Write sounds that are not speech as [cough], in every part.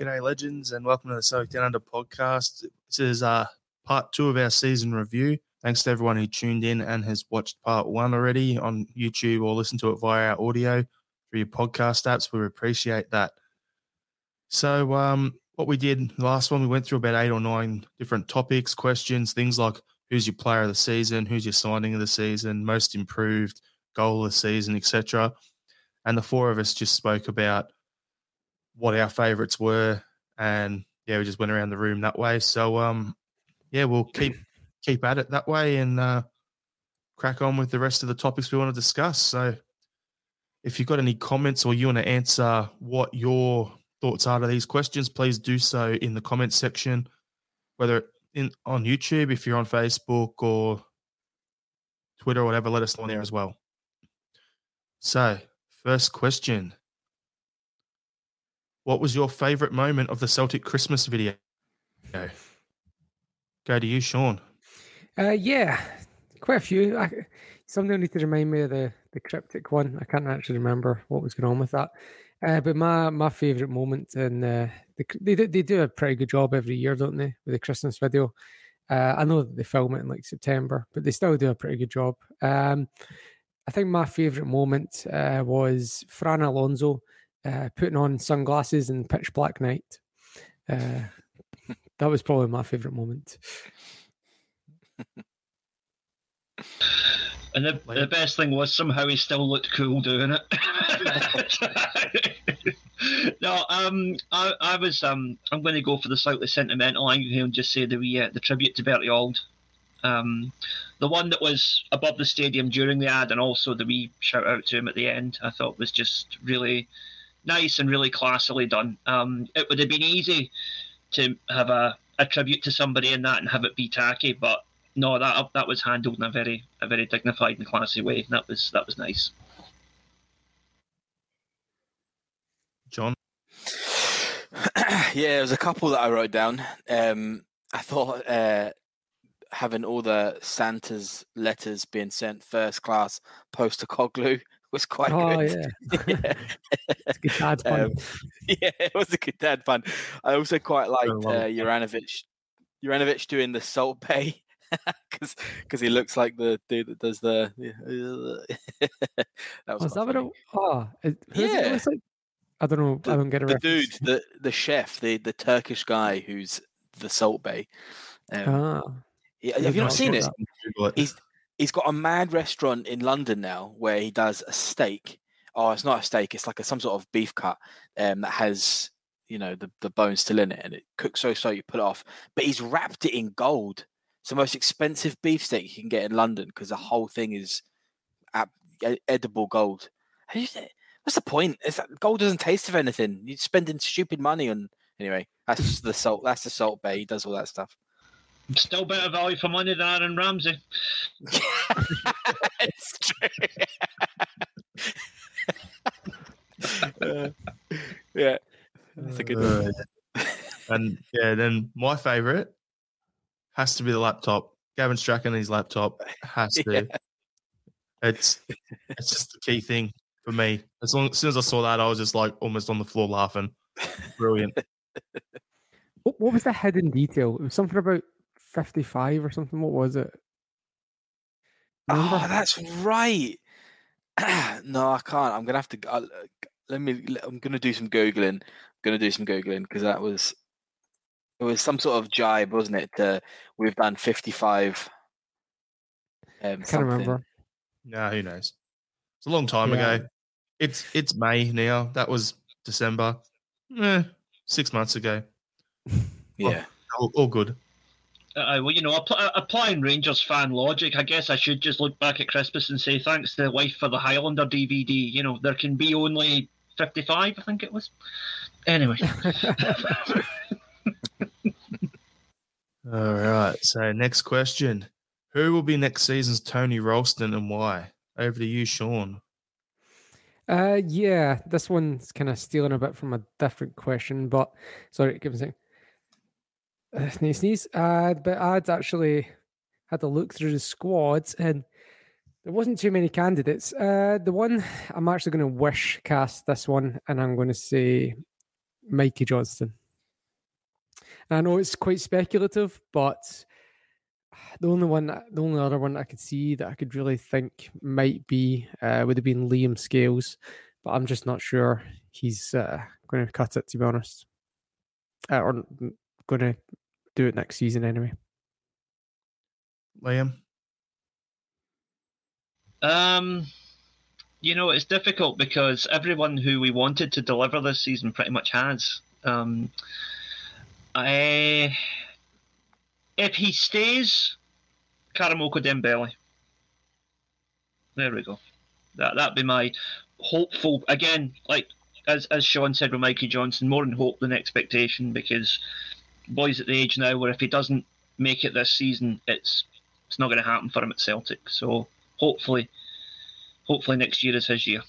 G'day, legends, and welcome to the Celtic Down Under podcast. This is uh, part two of our season review. Thanks to everyone who tuned in and has watched part one already on YouTube or listened to it via our audio through your podcast apps. We appreciate that. So, um, what we did last one, we went through about eight or nine different topics, questions, things like who's your player of the season, who's your signing of the season, most improved, goal of the season, etc. And the four of us just spoke about what our favourites were, and yeah, we just went around the room that way. So um, yeah, we'll keep keep at it that way and uh, crack on with the rest of the topics we want to discuss. So if you've got any comments or you want to answer what your thoughts are to these questions, please do so in the comments section, whether in on YouTube, if you're on Facebook or Twitter or whatever, let us know there as well. So, first question what was your favorite moment of the Celtic Christmas video? Go to you, Sean. Uh, yeah, quite a few. I, somebody need to remind me of the, the cryptic one. I can't actually remember what was going on with that. Uh, but my my favorite moment, and uh, the, they they do a pretty good job every year, don't they, with the Christmas video? Uh, I know that they film it in like September, but they still do a pretty good job. Um, I think my favorite moment uh, was Fran Alonso uh, putting on sunglasses in pitch black night. Uh, [laughs] that was probably my favorite moment. And the, the best thing was somehow he still looked cool doing it. [laughs] no, um, I, I was um, I'm going to go for the slightly sentimental angle here and just say the wee, uh, the tribute to Bertie Auld. Um, the one that was above the stadium during the ad, and also the wee shout out to him at the end, I thought was just really nice and really classily done. Um, it would have been easy to have a, a tribute to somebody in that and have it be tacky, but no, that that was handled in a very a very dignified and classy way. That was that was nice. John. [clears throat] yeah, there was a couple that I wrote down. Um, I thought uh, having all the Santa's letters being sent first class Postecoglou was quite oh, good. Yeah. [laughs] yeah. [laughs] it's good dad fun. Um, [laughs] yeah, it was a good dad fun. I also quite liked uh, Juranovic, Juranovic doing the Salt Bae because because he looks like the dude that does the. that was, was that funny. what oh, yeah. Like? I don't know. The, I don't get it. The dude, the the chef, the the Turkish guy who's the Salt Bae. Um, ah. Yeah, have you not seen it? He's he's got a mad restaurant in London now where he does a steak. Oh, it's not a steak; it's like a, some sort of beef cut um, that has you know the the bone still in it, and it cooks so so you put it off. But he's wrapped it in gold. It's the most expensive beef steak you can get in London because the whole thing is edible gold. What's the point? It's that gold doesn't taste of anything. You're spending stupid money on. Anyway, that's the salt. That's the Salt Bae. He does all that stuff. Still better value for money than Aaron Ramsey. [laughs] it's true. [laughs] uh, yeah, that's a good one. Uh, and yeah, then my favourite has to be the laptop. Gavin Strachan and his laptop has to. Yeah. It's it's just the key thing for me. As long as soon as I saw that, I was just like almost on the floor laughing. Brilliant. [laughs] What, what was the hidden detail? It was something about 55 or something. What was it? Remember? Oh, that's right. [clears throat] no, I can't. I'm gonna have to. Uh, let me. I'm gonna do some googling. I'm gonna do some googling because that was. It was some sort of jibe, wasn't it? To, we've done 55. Um, I can't something. remember. No, who knows? It's a long time yeah. ago. It's it's May now. That was December. Eh, six months ago. [laughs] yeah, all, all good. Uh, well, you know, uh, applying Rangers fan logic, I guess I should just look back at Christmas and say thanks to the wife for the Highlander DVD. You know, there can be only fifty-five, I think it was. Anyway. [laughs] [laughs] All right. So next question: Who will be next season's Tony Ralston and why? Over to you, Sean. Uh, yeah, this one's kind of stealing a bit from a different question, but sorry, give me a second. Uh, sneeze, sneeze. Uh, but I'd actually had to look through the squads and there wasn't too many candidates. Uh, the one I'm actually going to wish cast this one, and I'm going to say Mikey Johnston. I know it's quite speculative, but the only one, the only other one I could see that I could really think might be uh, would have been Liam Scales, but I'm just not sure he's uh, going to cut it to be honest, uh, or going to do it next season anyway. Liam, um, you know it's difficult because everyone who we wanted to deliver this season pretty much has. Um, I if he stays, Karamoko Dembele. There we go. That that'd be my hopeful again, like as as Sean said with Mikey Johnston, more in hope than expectation because boys at the age now where if he doesn't make it this season, it's it's not going to happen for him at Celtic. So hopefully, hopefully next year is his year.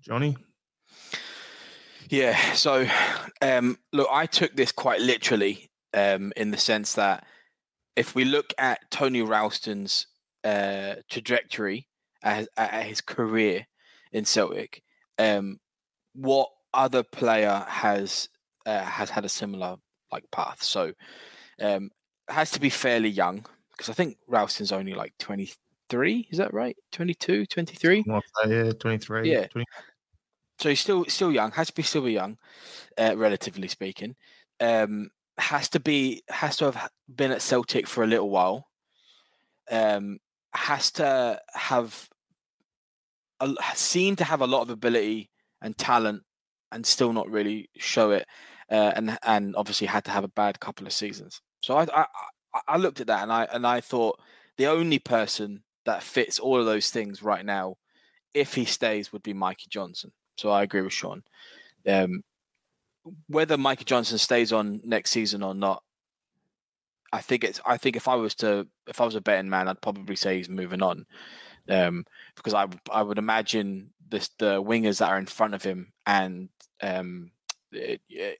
Johnny. Yeah. So, um, look, I took this quite literally um, in the sense that if we look at Tony Ralston's uh, trajectory at, at, his career in Celtic, um, what other player has uh, has had a similar like path? So um, has to be fairly young because I think Ralston's only like twenty three. Is that right? 22, 23? Yeah, twenty three. Yeah. 20. So he's still still young. Has to be still young, uh, relatively speaking. Um, has to be has to have been at Celtic for a little while. Um, has to have a, seen to have a lot of ability and talent, and still not really show it. Uh, and and obviously had to have a bad couple of seasons. So I, I I looked at that and I and I thought the only person that fits all of those things right now, if he stays, would be Mikey Johnston. So I agree with Sean. Um, whether Mikey Johnston stays on next season or not, I think it's. I think if I was to, if I was a betting man, I'd probably say he's moving on, um, because I I would imagine this the wingers that are in front of him and um,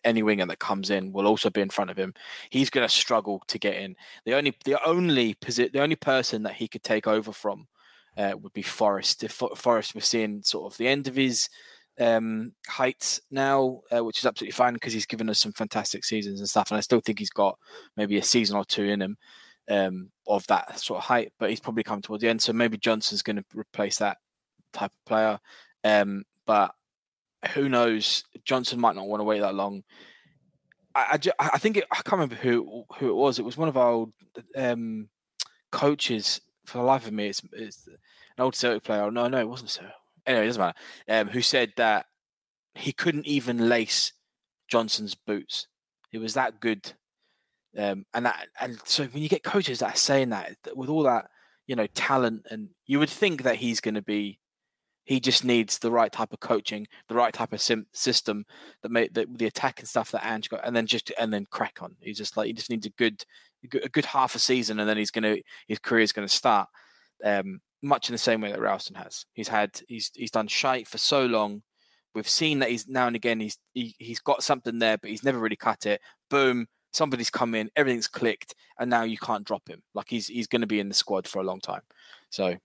any winger that comes in will also be in front of him. He's going to struggle to get in. The only the only posi- the only person that he could take over from uh, would be Forrest. If Forrest was seeing sort of the end of his um, heights now, uh, which is absolutely fine because he's given us some fantastic seasons and stuff. And I still think he's got maybe a season or two in him um, of that sort of height, but he's probably come towards the end. So maybe Johnston's going to replace that type of player. Um, but who knows? Johnston might not want to wait that long. I, I, I think it, I can't remember who who it was. It was one of our old um, coaches. For the life of me, it's, it's an old Celtic player. No, no, it wasn't so anyway, it doesn't matter. Um, who said that he couldn't even lace Johnston's boots. It was that good. Um, and that, and so when you get coaches that are saying that with all that, you know, talent, and you would think that he's going to be, he just needs the right type of coaching, the right type of sim- system that made the, the attack and stuff that Ange got, and then just and then crack on. He's just like he just needs a good, a good half a season, and then he's gonna his career is gonna start. Um, much in the same way that Ralston has. He's had he's he's done shite for so long. We've seen that he's now and again he's he, he's got something there, but he's never really cut it. Boom, somebody's come in, everything's clicked, and now you can't drop him. Like he's he's going to be in the squad for a long time. So,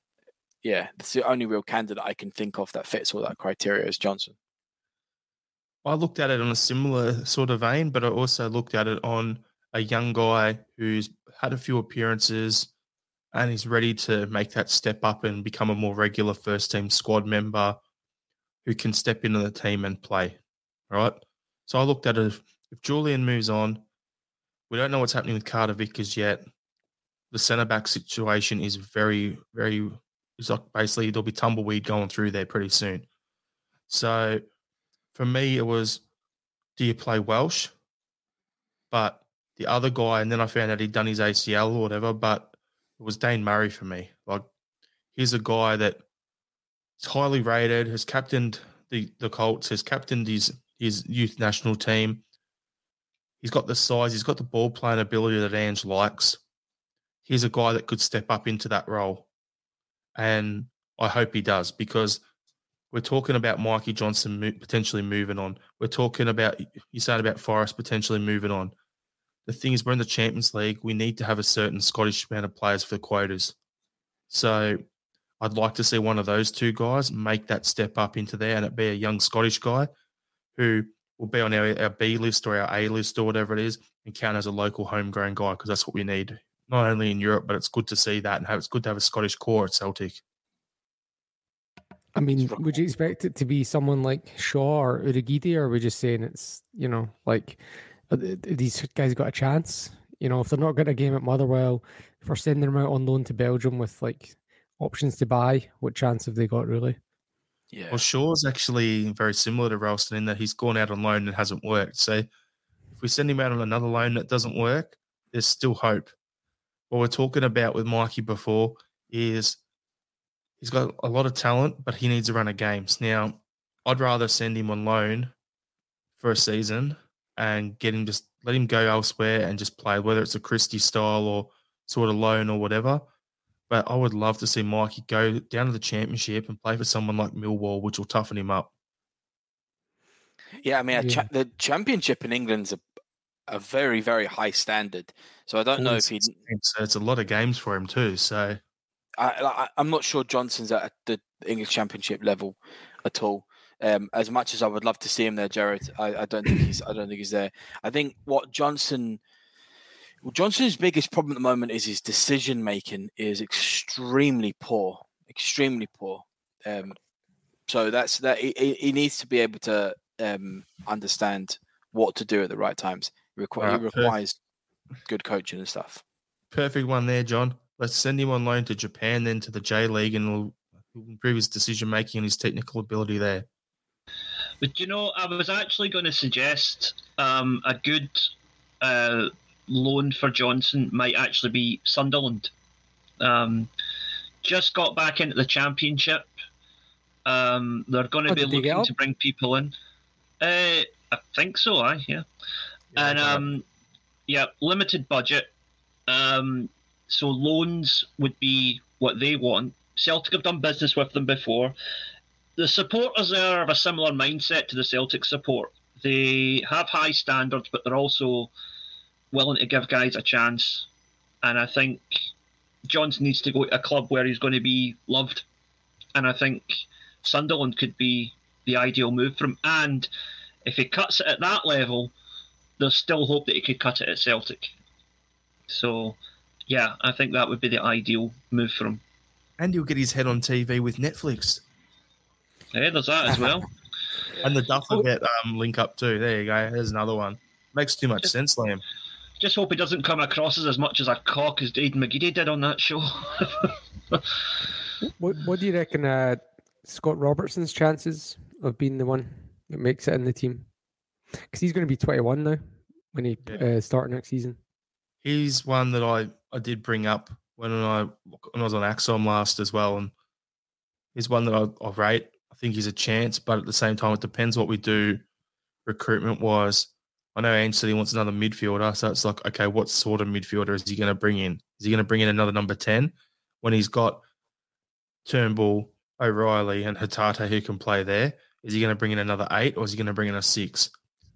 yeah, it's the only real candidate I can think of that fits all that criteria is Johnston. I looked at it on a similar sort of vein, but I also looked at it on a young guy who's had a few appearances, and he's ready to make that step up and become a more regular first team squad member who can step into the team and play. Right. So I looked at it. If Jullien moves on, we don't know what's happening with Carter Vickers yet. The centre back situation is very, very. It's like basically there'll be tumbleweed going through there pretty soon. So for me, it was do you play Welsh? But the other guy, and then I found out he'd done his ACL or whatever. But it was Dane Murray for me. Like he's a guy that is highly rated, has captained the, the Colts, has captained his his youth national team. He's got the size, he's got the ball playing ability that Ange likes. He's a guy that could step up into that role. And I hope he does because we're talking about Mikey Johnston potentially moving on. We're talking about, you said about Forrest potentially moving on the thing is, we're in the Champions League. We need to have a certain Scottish amount of players for the quotas. So I'd like to see one of those two guys make that step up into there and it be a young Scottish guy who will be on our, our B list or our A list or whatever it is and count as a local homegrown guy because that's what we need, not only in Europe, but it's good to see that and have, it's good to have a Scottish core at Celtic. I mean, would you expect it to be someone like Shaw or Urhoghide, or are we just saying it's, you know, like uh, these guys got a chance? You know, if they're not getting a game at Motherwell, if we're sending them out on loan to Belgium with like options to buy, what chance have they got really? Yeah. Well, Shaw's actually very similar to Ralston in that he's gone out on loan and hasn't worked. So if we send him out on another loan that doesn't work, there's still hope. What we're talking about with Mikey before is he's got a lot of talent, but he needs to run of games. Now, I'd rather send him on loan for a season and get him just let him go elsewhere and just play, whether it's a Christie style or sort of loan or whatever. But I would love to see Mikey go down to the championship and play for someone like Millwall, which will toughen him up. Yeah, I mean, yeah. Cha- the championship in England's a, a very, very high standard. So I don't know if he. It's, a lot of games for him too. So I, am not sure Johnston's at the English Championship level at all. Um, as much as I would love to see him there, Jared, I, I, don't think he's. I don't think he's there. I think what Johnston well, Johnston's biggest problem at the moment is his decision making is extremely poor, extremely poor. Um, so that's that. He, he, needs to be able to um, understand what to do at the right times. He, requ- right, he requires perfect. good coaching and stuff. Perfect one there, John. Let's send him on loan to Japan, then to the J League, and we'll improve his decision making and his technical ability there. But you know, I was actually going to suggest um, a good uh, loan for Johnston might actually be Sunderland. Um, just got back into the championship. Um, they're going to oh, be looking to bring people in. Uh, I think so. I yeah. And um, yeah, limited budget. Um, so loans would be what they want. Celtic have done business with them before. The supporters there have a similar mindset to the Celtic support. They have high standards, but they're also willing to give guys a chance. And I think Johnston needs to go to a club where he's going to be loved. And I think Sunderland could be the ideal move for him. And if he cuts it at that level, there's still hope that he could cut it at Celtic. So, yeah, I think that would be the ideal move for him. And he'll get his head on TV with Netflix. Yeah, there's that as well. [laughs] and the Duffer get um, link up too. There you go. There's another one. Makes too much just, sense, Liam. Just hope he doesn't come across as, as much as a cock as Aidan McGeady did on that show. [laughs] what, what do you reckon uh, Scott Robertson's chances of being the one that makes it in the team? Because he's going to be 21 now when he yeah. uh, start next season. He's one that I, I did bring up when I when I was on Axom last as well, and he's one that I, I rate. I think he's a chance, but at the same time, it depends what we do recruitment wise. I know he wants another midfielder, so it's like, okay, what sort of midfielder is he going to bring in? Is he going to bring in another number ten when he's got Turnbull, O'Riley, and Hatate who can play there? Is he going to bring in another eight, or is he going to bring in a six?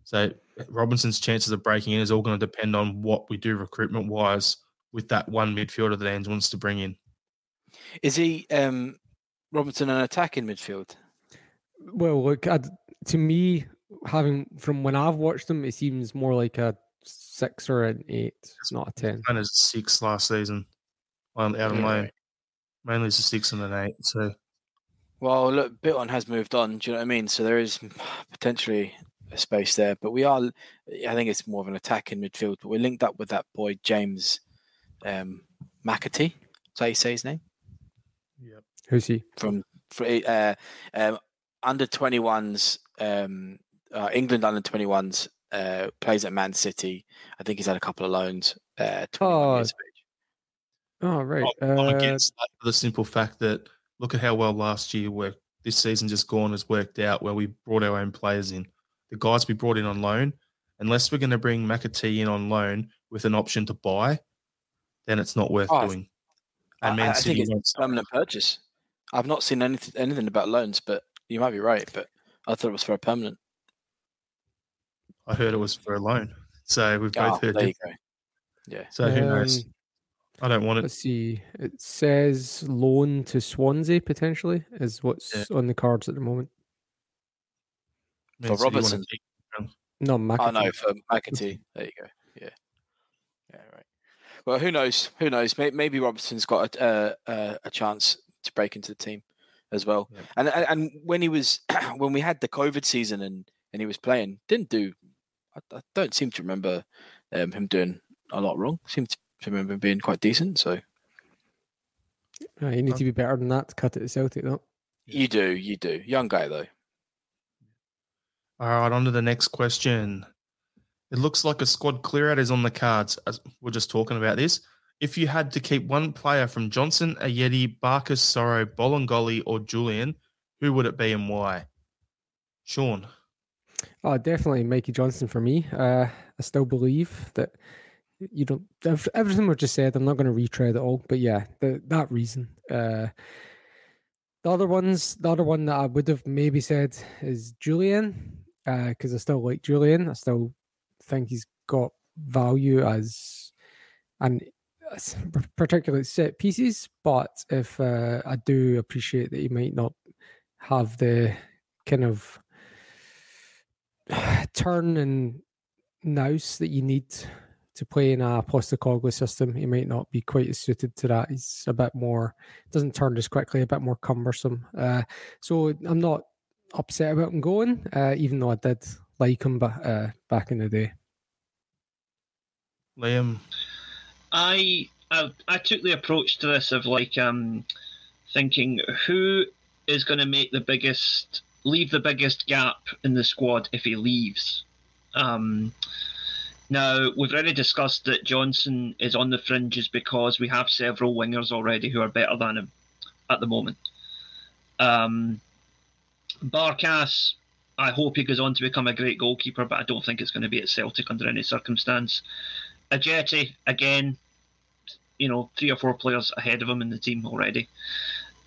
So Robinson's chances of breaking in is all going to depend on what we do recruitment wise with that one midfielder that Ange wants to bring in. Is he um, Robinson an attacking midfield? Well, look, I'd, to me, having from when I've watched him, it seems more like a six or an eight. It's not a ten. And a six last season on out on yeah. loan. Mainly it's a six and an eight. So, well, look, Bitton has moved on. Do you know what I mean? So there is potentially a space there, but we are. I think it's more of an attacking midfield. But we're linked up with that boy James um, McAtee. Is that you say his name? Yep. Who's he from? Uh, um, under 21s um, uh, England under 21s, uh, plays at Man City. I think he's had a couple of loans. Uh, oh, oh, right. I'm, I'm against that for the simple fact that look at how well last year worked. This season just gone has worked out where we brought our own players in. The guys we brought in on loan, unless we're going to bring McAtee in on loan with an option to buy, then it's not worth oh, doing. And Man I, I City think it's permanent purchase. I've not seen anything anything about loans, but you might be right. But I thought it was for a permanent. I heard it was for a loan. So we've both oh, heard. There you go. Yeah. So who um, knows? I don't want it. Let's see. It says loan to Swansea potentially is what's yeah. on the cards at the moment. For Robertson. No, McAtee. Oh no, for McAtee. There you go. Yeah, yeah, right. Well, who knows? Who knows? Maybe Robertson's got a a, a chance to break into the team as well. Yeah. And, and and when he was [clears throat] when we had the COVID season and and he was playing, didn't do. I, I don't seem to remember um, him doing a lot wrong. Seem to remember him being quite decent. So uh, you need to be better than that to cut it to Celtic, though. You do, you do. Young guy though. All right, on to the next question. It looks like a squad clear out is on the cards. As we're just talking about this. If you had to keep one player from Johnston, Ajeti, Barkas, Soro, Bolingoli, or Jullien, who would it be and why? Sean. Oh, definitely Mikey Johnston for me. Uh, I still believe that you don't everything we've just said. I'm not going to retread it all, but yeah, the, that reason. Uh, the other ones, the other one that I would have maybe said is Jullien, because uh, I still like Jullien. I still think he's got value as and [laughs] particularly set pieces. But if uh, I do appreciate that he might not have the kind of [sighs] turn and nous that you need to play in a Postecoglou system. He might not be quite as suited to that. He's a bit more doesn't turn as quickly, a bit more cumbersome. Uh, so I'm not upset about him going, uh, even though I did like him but, uh, back in the day. Liam, I, I I took the approach to this of like um thinking who is going to make the biggest leave the biggest gap in the squad if he leaves. Um, now, we've already discussed that Johnston is on the fringes because we have several wingers already who are better than him at the moment. Um, Barkas, I hope he goes on to become a great goalkeeper, but I don't think it's going to be at Celtic under any circumstance. Ajeti, again, you know, three or four players ahead of him in the team already.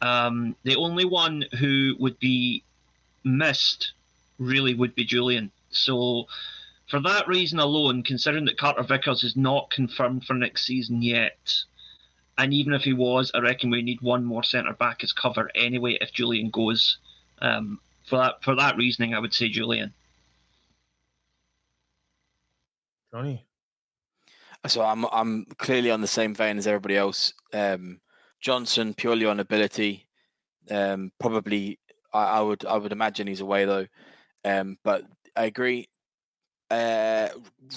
Um, the only one who would be missed really would be Jullien. So for that reason alone, considering that Carter Vickers is not confirmed for next season yet, and even if he was, I reckon we need one more centre back as cover anyway if Jullien goes. Um, for that for that reasoning, I would say Jullien. Johnny. So I'm I'm clearly on the same vein as everybody else. Um, Johnston purely on ability. Um, probably I, I, would I would imagine he's away though. Um, but I agree uh,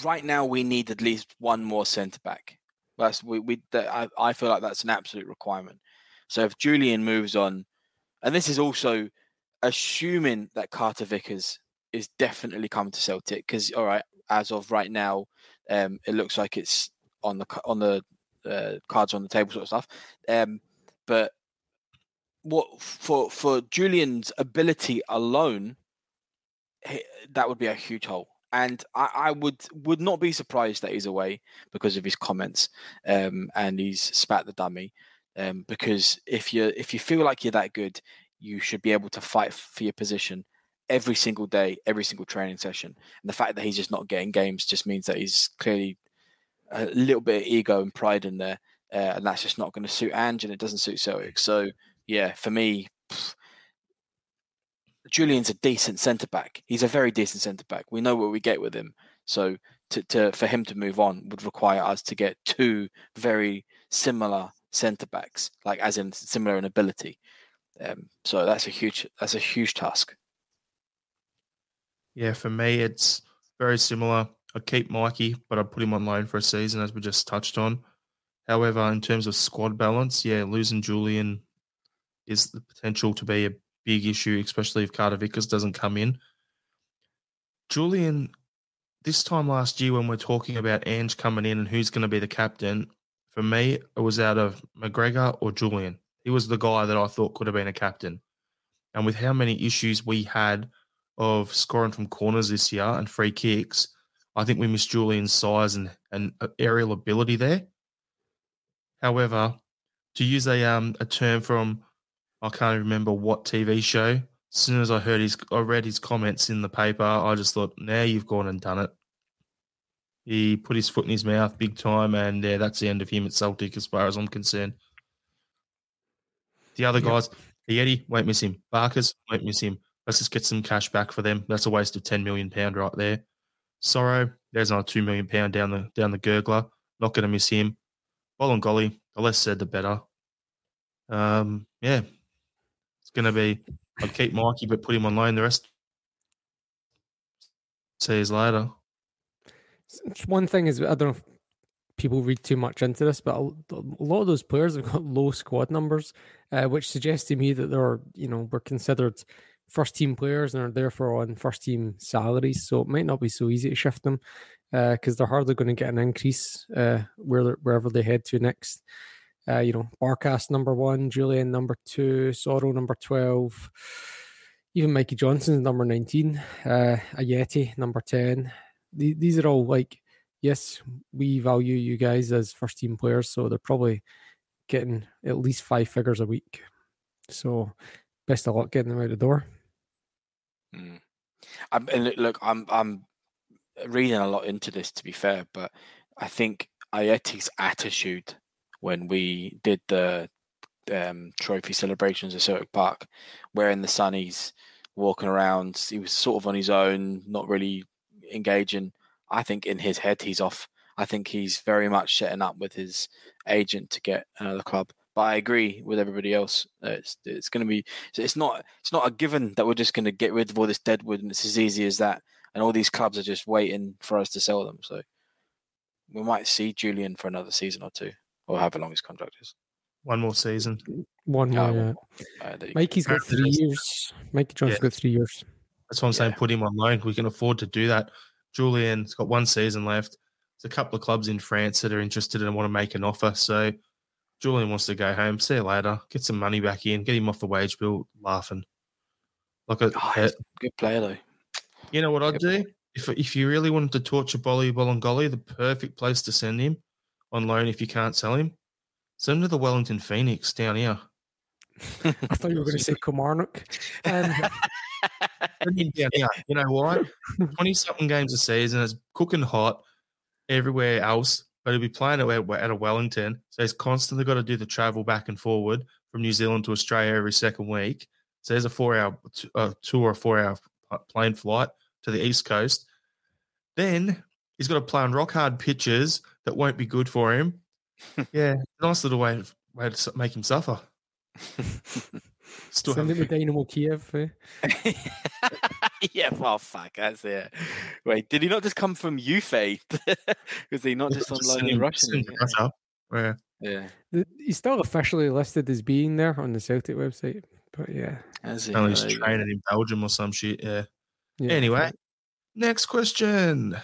right now we need at least one more centre back. That's we we. I, I feel like that's an absolute requirement. So if Jullien moves on, and this is also assuming that Carter Vickers is definitely coming to Celtic, because all right, as of right now, um, it looks like it's on the on the uh, cards on the table sort of stuff. Um, but what for for Jullien's ability alone, that would be a huge hole and I, I, would would not be surprised that he's away because of his comments um, and he's spat the dummy. Um, because if you if you feel like you're that good, you should be able to fight for your position every single day, every single training session. And the fact that he's just not getting games just means that he's clearly a little bit of ego and pride in there, uh, and that's just not going to suit Ange, and it doesn't suit Celtic. So yeah, for me, pff, Jullien's a decent centre back. He's a very decent centre back. We know what we get with him. So to, to for him to move on would require us to get two very similar centre backs, like as in similar in ability. Um, so that's a huge that's a huge task. Yeah, for me it's very similar. I keep Mikey, but I put him on loan for a season, as we just touched on. However, in terms of squad balance, yeah, losing Jullien is the potential to be a big issue, especially if Carter Vickers doesn't come in. Jullien, this time last year when we're talking about Ange coming in and who's going to be the captain, for me, it was out of McGregor or Jullien. He was the guy that I thought could have been a captain. And with how many issues we had of scoring from corners this year and free kicks, I think we missed Jullien's size and, and uh, aerial ability there. However, to use a um a term from I can't remember what TV show. As soon as I heard his, I read his comments in the paper. I just thought, now you've gone and done it. He put his foot in his mouth big time, and yeah, that's the end of him at Celtic, as far as I'm concerned. The other guys, the Eddie won't miss him. Barkas, won't miss him. Let's just get some cash back for them. That's a waste of ten million pound right there. Soro, there's another two million pound down the down the gurgler. Not going to miss him. Bolingoli, the less said the better. Um, yeah, it's going to be. I'd keep Mikey, but put him on loan. The rest, see you later. One thing is, I don't know people read too much into this, but a, lot of those players have got [laughs] low squad numbers, uh, which suggests to me that they're, you know, were considered first team players and are therefore on first team salaries. So it might not be so easy to shift them because uh, they're hardly going to get an increase uh, where wherever they head to next. Uh, you know, Barkas number one, Jullien number two, Soro number twelve, even Mikey Johnston's number nineteen, uh, Ajeti number ten. these are all like yes, we value you guys as first team players, so they're probably getting at least five figures a week. So best of luck getting them out the door. Mm. I'm, and look, I'm I'm reading a lot into this to be fair, but I think Ajeti's attitude when we did the um, trophy celebrations at Celtic Park, wearing the sunnies, walking around, he was sort of on his own, not really engaging. I think in his head he's off. I think he's very much setting up with his agent to get another club. But I agree with everybody else. It's it's going to be it's not it's not a given that we're just going to get rid of all this deadwood and it's as easy as that. And all these clubs are just waiting for us to sell them. So we might see Jullien for another season or two, or however long his contract is. One more season. One more. Yeah. Uh, Mikey's got three years. Mikey Johnston's yeah. got three years. That's what I'm saying. Put him on loan. We can afford to do that. Jullien's got one season left. There's a couple of clubs in France that are interested and want to make an offer. So Jullien wants to go home. See you later. Get some money back in. Get him off the wage bill. Laughing. Like a oh, good player though. You know what I'd do if if you really wanted to torture Bolly Bolingoli, the perfect place to send him on loan if you can't sell him, send him to the Wellington Phoenix down here. [laughs] I thought you were going to say [laughs] Kilmarnock. Um, [laughs] yeah, yeah. You know why? [laughs] 20 something games a season. It's cooking hot everywhere else, but he'll be playing at, at a Wellington. So he's constantly got to do the travel back and forward from New Zealand to Australia every second week. So there's a four hour, uh, two or four hour plane flight to the East Coast. Then he's got to play on rock hard pitches that won't be good for him. [laughs] yeah, nice little way, way to make him suffer. Still Send it to Dynamo Kiev. Eh? yeah, well, fuck, that's it. Wait, did he not just come from UFA? [laughs] Was he not just on loan in Russian? Yeah. yeah. He's still officially listed as being there on the Celtic website. But yeah. As he, he's training in Belgium or some shit. Yeah. yeah. Anyway, next question.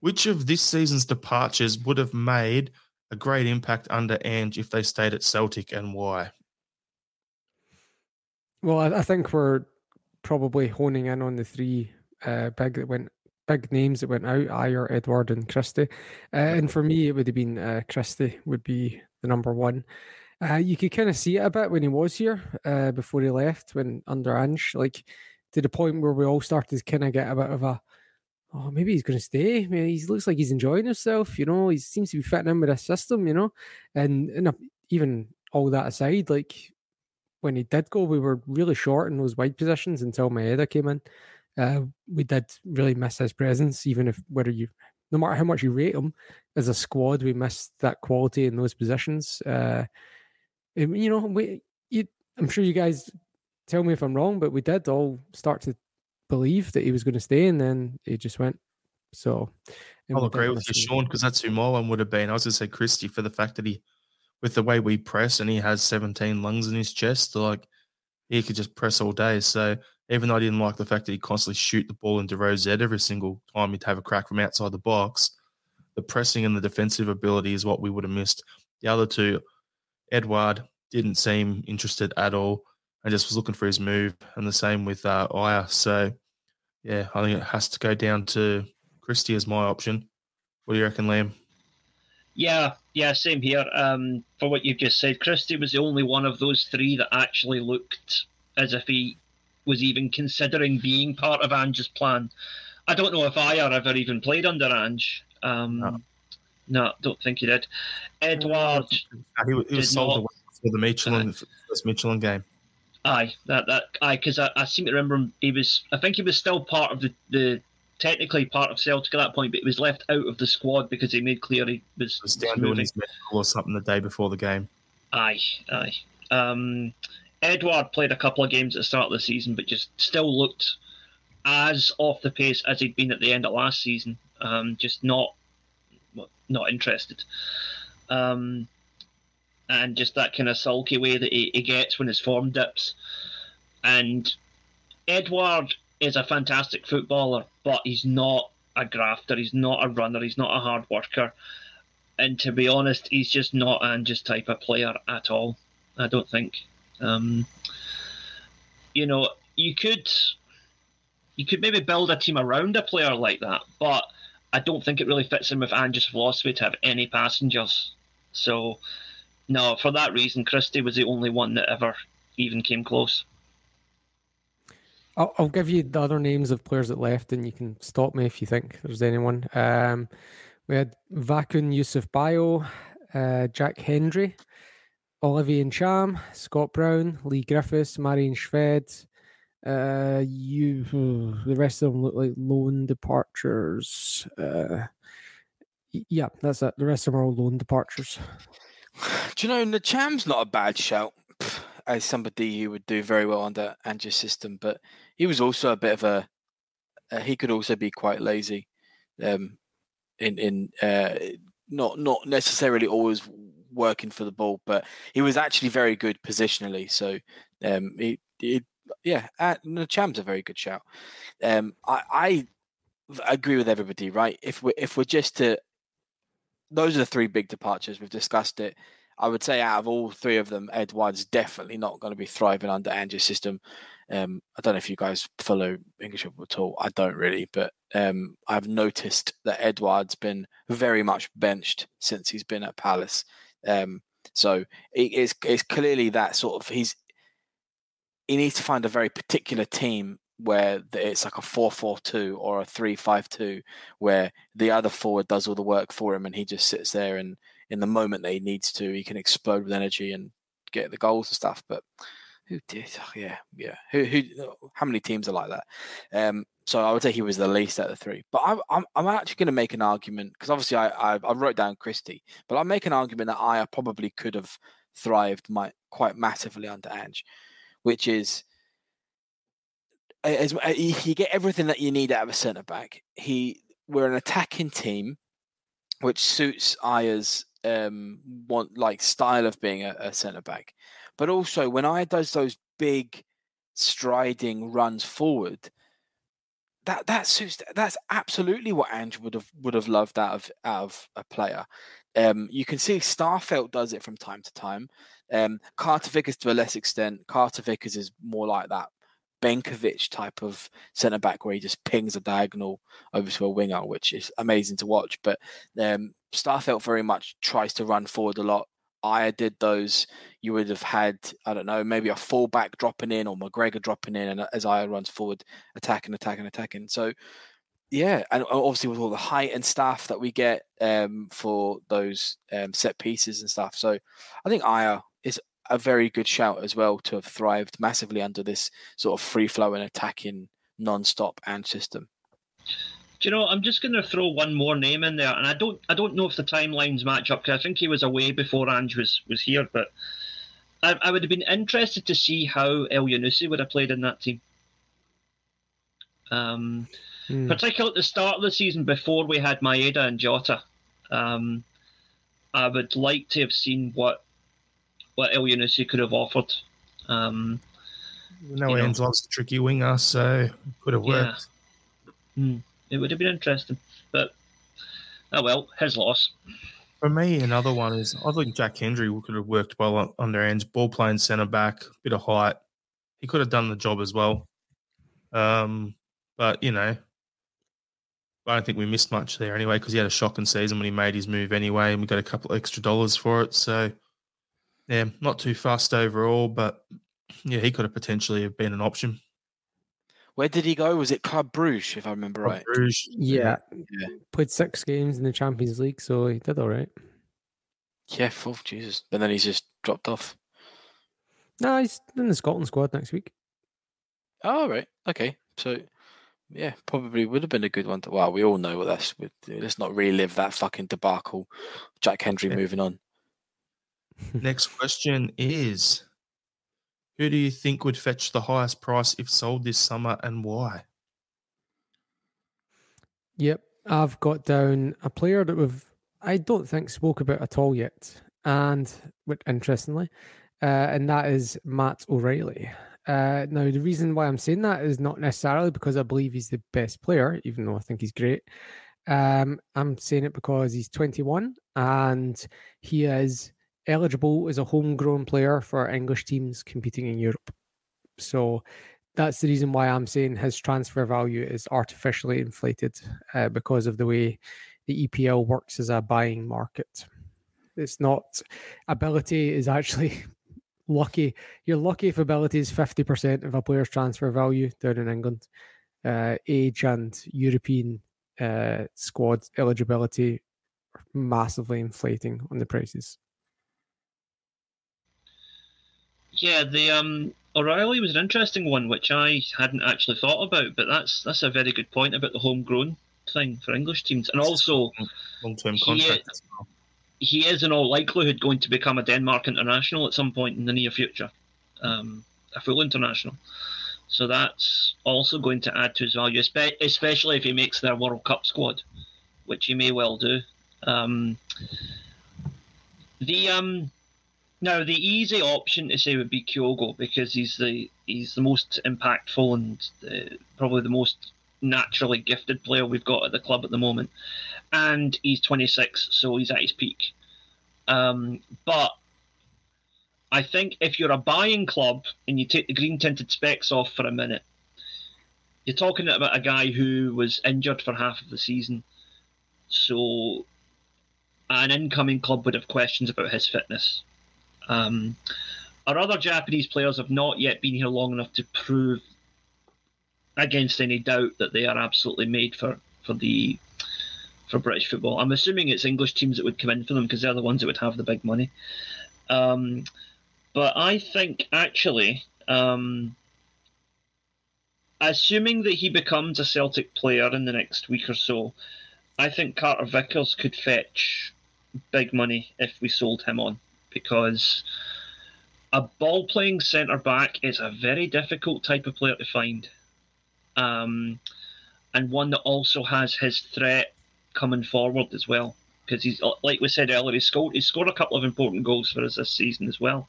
Which of this season's departures would have made a great impact under Ange if they stayed at Celtic and why? Well, I, I think we're probably honing in on the three uh, big that went big names that went out: Ajer, Edouard, and Christie. Uh, and for me, it would have been uh, Christie would be the number one. Uh, you could kind of see it a bit when he was here uh, before he left, when under Ange, like to the point where we all started to kind of get a bit of a, oh, maybe he's going to stay. He looks like he's enjoying himself. You know, he seems to be fitting in with a system. You know, and, and even all that aside, like when he did go, we were really short in those wide positions until Maeda came in. Uh, we did really miss his presence, even if whether you, no matter how much you rate him as a squad, we missed that quality in those positions. Uh, you know, we, you, I'm sure you guys tell me if I'm wrong, but we did all start to believe that he was going to stay, and then he just went. So I'll agree with you, Sean, because that's who my one would have been. I was going to say Christie for the fact that he with the way we press and he has 17 lungs in his chest, like he could just press all day. So even though I didn't like the fact that he constantly shoot the ball into Z every single time he'd have a crack from outside the box, the pressing and the defensive ability is what we would have missed. The other two, Edouard didn't seem interested at all and just was looking for his move. And the same with uh, Ajer. So yeah, I think it has to go down to Christie as my option. What do you reckon, Liam? Yeah, yeah, same here. Um, for what you've just said, Christie was the only one of those three that actually looked as if he was even considering being part of Ange's plan. I don't know if Ajer ever even played under Ange. Um, no. no. don't think he did. Edouard. He, he was sold not, for the Midtjylland, uh, first Midtjylland game. Aye, that that aye, because I, I seem to remember him, he was. I think he was still part of the the technically part of Celtic at that point, but he was left out of the squad because he made clear he was, was down his medical or something the day before the game. Aye, aye. Um, Edouard played a couple of games at the start of the season, but just still looked as off the pace as he'd been at the end of last season. Um, just not not interested. Um, and just that kind of sulky way that he, he gets when his form dips. And Edouard is a fantastic footballer, but he's not a grafter. He's not a runner. He's not a hard worker. And to be honest, he's just not Ange's type of player at all. I don't think. Um, you know, you could you could maybe build a team around a player like that, but I don't think it really fits in with Ange's philosophy to have any passengers. So, no, for that reason, Christie was the only one that ever even came close. I'll, I'll give you the other names of players that left, and you can stop me if you think there's anyone. Um, we had Vakoun Yusuf-Bayo, uh, Jack Hendry, Olivier Ntcham, Scott Brown, Leigh Griffiths, Marian Shved. Uh, you, [sighs] the rest of them look like loan departures. Uh, yeah, that's it. The rest of them are all loan departures. Do you know Ntcham's not a bad shout as somebody who would do very well under Ange's system, but he was also a bit of a. Uh, he could also be quite lazy, um, in in uh, not not necessarily always working for the ball, but he was actually very good positionally. So um, he, he yeah, uh, Ntcham's a very good shout. Um, I, I agree with everybody. Right, if we if we're just to, those are the three big departures. We've discussed it. I would say out of all three of them, Edouard's definitely not going to be thriving under Ange's system. Um, I don't know if you guys follow English football at all. I don't really, but um, I've noticed that Edouard's been very much benched since he's been at Palace. Um, so it's it's clearly that sort of he's he needs to find a very particular team where it's like a 4-4-2 or a 3-5-2 where the other forward does all the work for him and he just sits there and in the moment that he needs to he can explode with energy and get the goals and stuff but who did oh, yeah yeah. Who who how many teams are like that? Um so I would say he was the least out of the three. But I'm I'm, I'm actually going to make an argument because obviously I, I I wrote down Christie but I'll make an argument that I probably could have thrived my quite massively under Ange which is as, you get everything that you need out of a centre back. He we're an attacking team, which suits Ajer's um want like style of being a, a centre back, but also when I does those big striding runs forward, that that suits that's absolutely what Ange would have would have loved out of out of a player. Um, you can see Starfelt does it from time to time. Um, Carter Vickers to a less extent. Carter Vickers is more like that Benkovic type of centre back where he just pings a diagonal over to a winger, which is amazing to watch. But um, Starfelt very much tries to run forward a lot. I did those. You would have had, I don't know, maybe a fullback dropping in or McGregor dropping in, and as I runs forward, attacking, attacking, attacking. So yeah, and obviously with all the height and stuff that we get um, for those um, set pieces and stuff. So I think is a very good shout as well to have thrived massively under this sort of free flowing attacking non-stop and system. Do you know? I'm just going to throw one more name in there, and I don't, I don't know if the timelines match up because I think he was away before Ange was was here, but I, I would have been interested to see how Elyounoussi would have played in that team. Um, mm. particularly at the start of the season before we had Maeda and Jota. Um, I would like to have seen what what Elyounoussi could have offered. Um, no, Angel's a tricky winger, so could have worked. Yeah. Mm, it would have been interesting, but oh well, his loss. For me, another one is I think Jack Hendry could have worked well under Ange. Ball playing centre back, bit of height. He could have done the job as well. Um, but you know, I don't think we missed much there anyway because he had a shocking season when he made his move anyway, and we got a couple extra dollars for it. So, yeah, not too fast overall, but yeah, he could have potentially have been an option. Where did he go? Was it Club Bruges, if I remember Club right? Bruges. Yeah. yeah. Played six games in the Champions League, so he did all right. Yeah, full Jesus. And then he's just dropped off. No, he's in the Scotland squad next week. Oh, right. Okay. So yeah, probably would have been a good one. To, well, we all know what that's. Let's not relive that fucking debacle. Jack Hendry yeah. moving on. Next question is Who do you think would fetch the highest price if sold this summer and why? Yep. I've got down a player that we've, I don't think, spoke about at all yet. And interestingly, uh, and that is Matt O'Riley. Uh, now, the reason why I'm saying that is not necessarily because I believe he's the best player, even though I think he's great. Um, I'm saying it because he's 21 and he is eligible as a homegrown player for English teams competing in Europe. So that's the reason why I'm saying his transfer value is artificially inflated uh, because of the way the EPL works as a buying market. It's not ability is actually [laughs] lucky. You're lucky if ability is 50% of a player's transfer value down in England. Uh, age and European uh, squad eligibility massively inflating on the prices. Yeah, the um, O'Riley was an interesting one, which I hadn't actually thought about. But that's that's a very good point about the homegrown thing for English teams, and also long-term contract he is in all likelihood going to become a Denmark international at some point in the near future, um, a full international. So that's also going to add to his value, especially if he makes their World Cup squad, which he may well do. Um, the um, now the easy option to say would be Kyogo because he's the he's the most impactful and uh, probably the most naturally gifted player we've got at the club at the moment and he's 26, so he's at his peak. Um, but I think if you're a buying club and you take the green tinted specs off for a minute, you're talking about a guy who was injured for half of the season. So an incoming club would have questions about his fitness. Um, our other Japanese players have not yet been here long enough to prove against any doubt that they are absolutely made for, for the for British football. I'm assuming it's English teams that would come in for them because they're the ones that would have the big money. Um, but I think actually, um, assuming that he becomes a Celtic player in the next week or so, I think Carter Vickers could fetch big money if we sold him on because a ball playing centre back is a very difficult type of player to find. Um, and one that also has his threat coming forward as well. Because he's like we said earlier, he scored he scored a couple of important goals for us this season as well.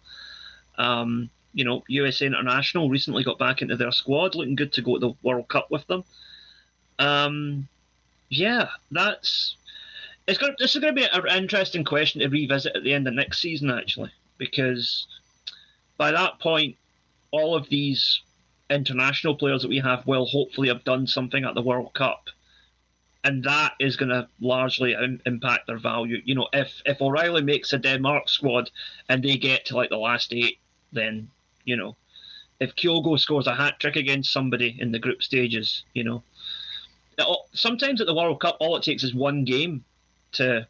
Um, you know, USA International recently got back into their squad, looking good to go to the World Cup with them. Um, yeah, that's it's going. This is going to be an interesting question to revisit at the end of next season, actually, because by that point, all of these international players that we have will hopefully have done something at the World Cup and that is going to largely Im- impact their value. You know, if if O'Riley makes a Denmark squad and they get to like the last eight, then you know, if Kyogo scores a hat trick against somebody in the group stages, you know, sometimes at the World Cup, all it takes is one game to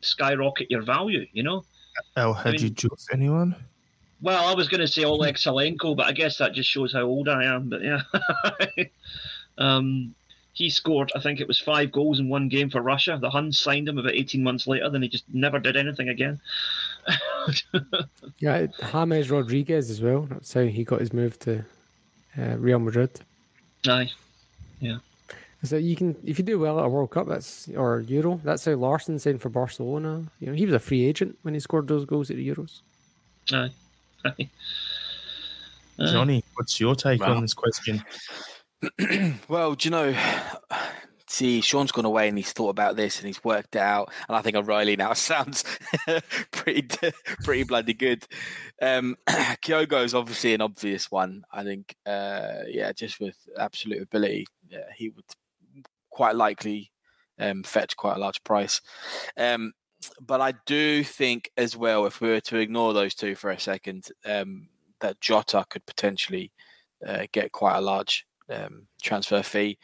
skyrocket your value. You know. Oh, had I mean, you choose anyone? Well, I was going to say Oleg Salenko, but I guess that just shows how old I am. But yeah. [laughs] um, he scored, I think it was five goals in one game for Russia. The Huns signed him about 18 months later, then he just never did anything again. [laughs] yeah, James Rodriguez as well. That's how he got his move to uh, Real Madrid. Aye, yeah. So you can, if you do well at a World Cup, that's or Euro. That's how Larsson signed for Barcelona. You know, he was a free agent when he scored those goals at the Euros. Aye. Aye. Johnny, what's your take on this question? [clears throat] well, do you know? See, Sean's gone away and he's thought about this and he's worked it out. And I think O'Riley now [laughs] sounds pretty, pretty bloody good. Um, [clears throat] Kyogo is obviously an obvious one. I think, uh, yeah, just with absolute ability, yeah, he would quite likely um, fetch quite a large price. Um, but I do think as well, if we were to ignore those two for a second, um, that Jota could potentially uh, get quite a large um, transfer fee.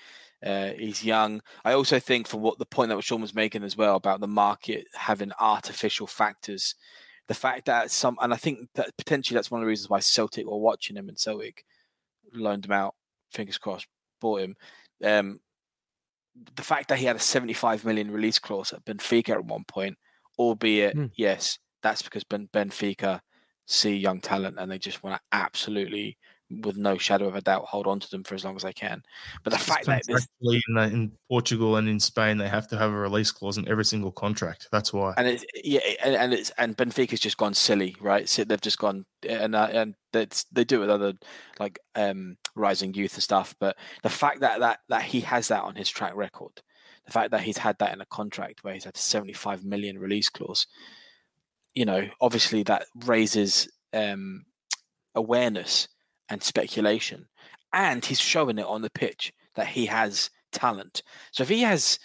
Uh, he's young. I also think, from what the point that Sean was making as well about the market having artificial factors, the fact that some, and I think that potentially that's one of the reasons why Celtic were watching him and Celtic loaned him out. Fingers crossed, bought him. um, the fact that he had a 75 million release clause at Benfica at one point, albeit mm. yes, that's because ben- Benfica see young talent and they just want to absolutely with no shadow of a doubt hold on to them for as long as they can. But the fact that this, in, in, Portugal and in Spain they have to have a release clause in every single contract. That's why. And it's yeah, and, and it's and Benfica's just gone silly, right? So they've just gone and uh, and that's they do it with other like um rising youth and stuff. But the fact that that that he has that on his track record, the fact that he's had that in a contract where he's had a 75 million release clause, you know, obviously that raises um awareness and speculation. And he's showing it on the pitch that he has talent. So if he has,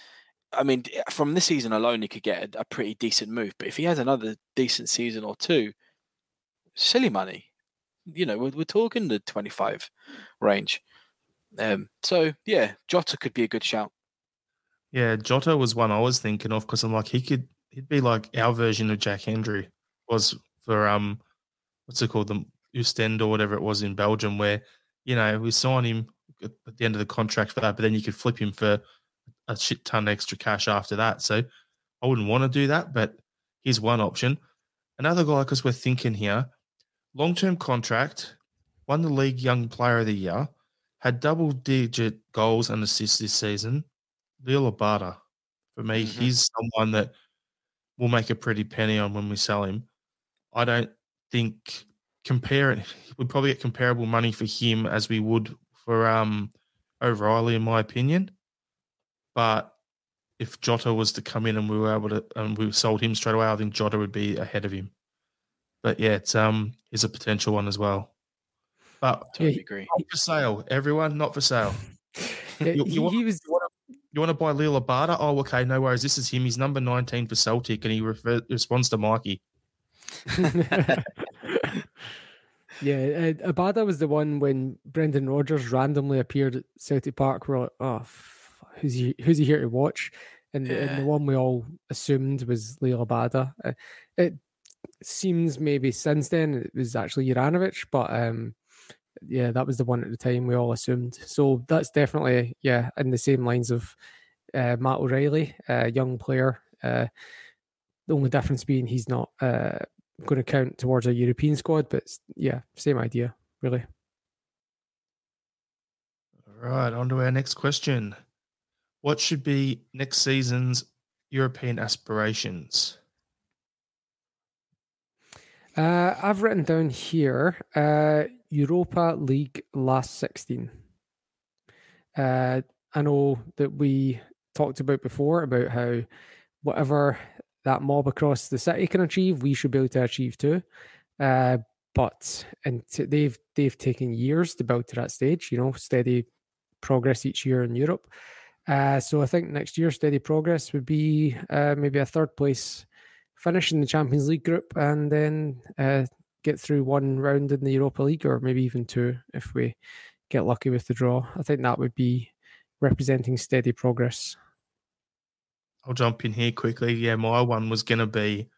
I mean, from this season alone, he could get a, a pretty decent move. But if he has another decent season or two, silly money. You know, we're, we're talking the 25 range. Um, so yeah, Jota could be a good shout. Yeah, Jota was one I was thinking of because I'm like he could he'd be like our version of Jack Hendry was for um what's it called the Ostend or whatever it was in Belgium, where you know we sign him at the end of the contract for that, but then you could flip him for a shit ton extra cash after that. So I wouldn't want to do that, but here's one option. Another guy, because we're thinking here, long term contract, won the league Young Player of the Year, had double digit goals and assists this season. Liel Abada, for me, mm-hmm. he's someone that we'll make a pretty penny on when we sell him. I don't think compare it, we'd probably get comparable money for him as we would for um O'Riley, in my opinion. But if Jota was to come in and we were able to and we sold him straight away, I think Jota would be ahead of him. But yeah, it's um is a potential one as well. But totally yeah, agree. Not for sale, everyone, not for sale. [laughs] yeah, you, you, want, was... you, want to, you want to buy Liel Abada? Oh, okay, no worries. This is him. He's number 19 for Celtic and he refer, responds to Mikey. [laughs] Yeah, uh, Abada was the one when Brendan Rodgers randomly appeared at Celtic Park. We're like, oh, who's he? Who's he here to watch? And, yeah. and the one we all assumed was Liel Abada. Uh, it seems maybe since then it was actually Juranovic, but um, yeah, that was the one at the time we all assumed. So that's definitely yeah in the same lines of uh, Matt O'Riley, a young player. Uh, the only difference being he's not uh, going to count towards a European squad, but yeah, same idea, really. All right, on to our next question. What should be next season's European aspirations? Uh, I've written down here uh, Europa League last 16. Uh, I know that we talked about before about how whatever that mob across the city can achieve, we should be able to achieve too. Uh, but and t- they've they've taken years to build to that stage. You know, steady progress each year in Europe. Uh, so I think next year steady progress would be uh, maybe a third place finish in the Champions League group, and then uh, get through one round in the Europa League, or maybe even two if we get lucky with the draw. I think that would be representing steady progress. I'll jump in here quickly. Yeah, my one was going to be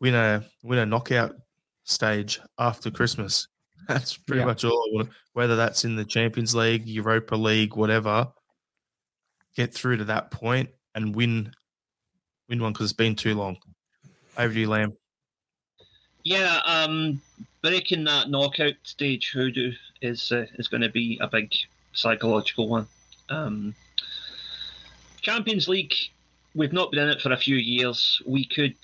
win a win a knockout stage after Christmas. [laughs] That's pretty yeah. much all I want. Whether that's in the Champions League, Europa League, whatever, get through to that point and win win one because it's been too long. Over to you, Lamb. Yeah, um, breaking that knockout stage hoodoo is uh, is going to be a big psychological one. Um, Champions League, we've not been in it for a few years. We could,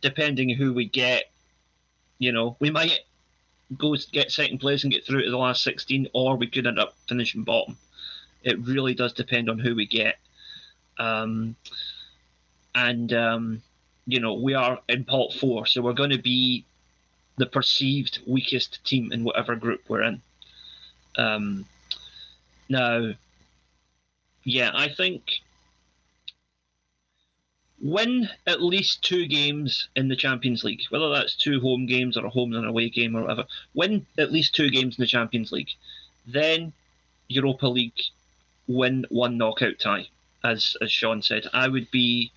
depending who we get, you know, we might go get second place and get through to the last 16, or we could end up finishing bottom. It really does depend on who we get. Um, and, um, you know, we are in pot four, so we're going to be the perceived weakest team in whatever group we're in. Um, now, yeah, I think win at least two games in the Champions League, whether that's two home games or a home and away game or whatever. Win at least two games in the Champions League. Then Europa League win one knockout tie, as as Sean said. I would be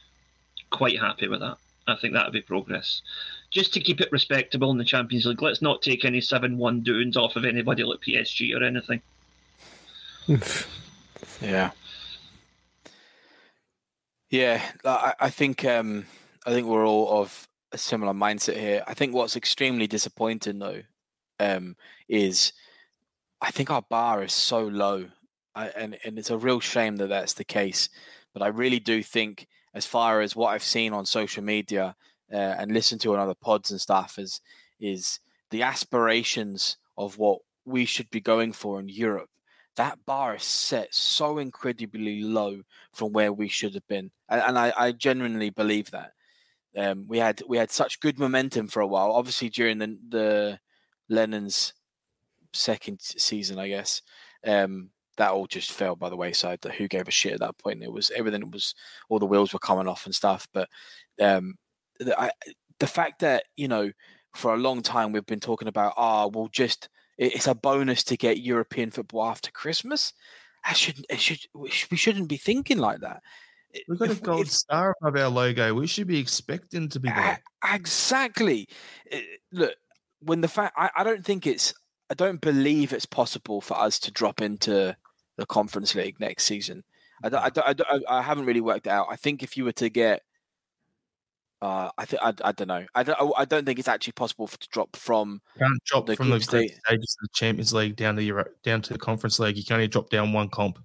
quite happy with that. I think that would be progress. Just to keep it respectable in the Champions League, let's not take any 7 1 doings off of anybody like PSG or anything. [laughs] Yeah. Yeah, I, think um, I think we're all of a similar mindset here. I think what's extremely disappointing though um, is I think our bar is so low, I, and and it's a real shame that that's the case. But I really do think, as far as what I've seen on social media uh, and listened to on other pods and stuff, is is the aspirations of what we should be going for in Europe. That bar is set so incredibly low from where we should have been, and, and I, I genuinely believe that. Um, we had we had such good momentum for a while. Obviously, during the the Lennon's second season, I guess. Um, that all just fell by the wayside. That who gave a shit at that point? It was everything it was all the wheels were coming off and stuff. But um, the, I, the fact that you know for a long time we've been talking about ah, oh, we'll just it's a bonus to get European football after Christmas. I should it should we shouldn't be thinking like that. We've got if, a gold star above our logo. We should be expecting to be there. Exactly. Look, when the fact I, I don't think it's I don't believe it's possible for us to drop into the Conference League next season. I, don't, I, don't, I, don't, I haven't really worked out. I think if you were to get, uh, I think I, I don't know. I don't. I don't think it's actually possible for, to drop from. Can't drop the from the stages of the Champions League down to Euro, down to the Conference League. You can only drop down one comp.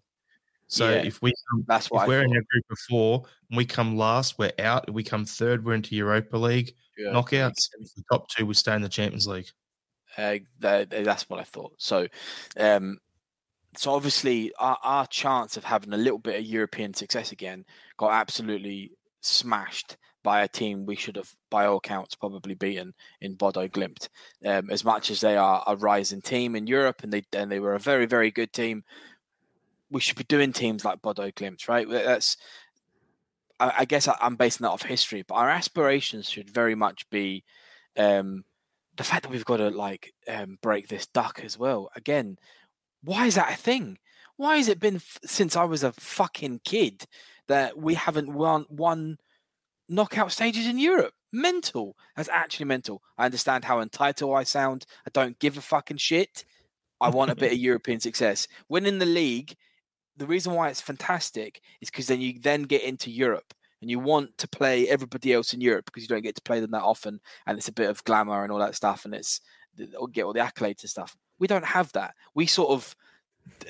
So yeah, if we that's if we're in a group of four and we come last, we're out. If we come third, we're into Europa League yeah, knockouts. The top two, we stay in the Champions League. Uh, that's what I thought. So, um, so obviously our, our chance of having a little bit of European success again got absolutely smashed by a team we should have, by all counts, probably beaten in Bodo Glimt. Um, as much as they are a rising team in Europe and they and they were a very very good team, we should be doing teams like Bodo Glimt, right? That's I, I guess I, am basing that off history, but our aspirations should very much be um, the fact that we've got to like um, break this duck as well. Again, why is that a thing? Why has it been f- since I was a fucking kid that we haven't won won knockout stages in Europe? Mental. That's actually mental. I understand how entitled I sound. I don't give a fucking shit. I want a bit of [laughs] European success. Winning the league the reason why it's fantastic is because then you then get into Europe and you want to play everybody else in Europe because you don't get to play them that often, and it's a bit of glamour and all that stuff, and it's get all the accolades and stuff. We don't have that. We sort of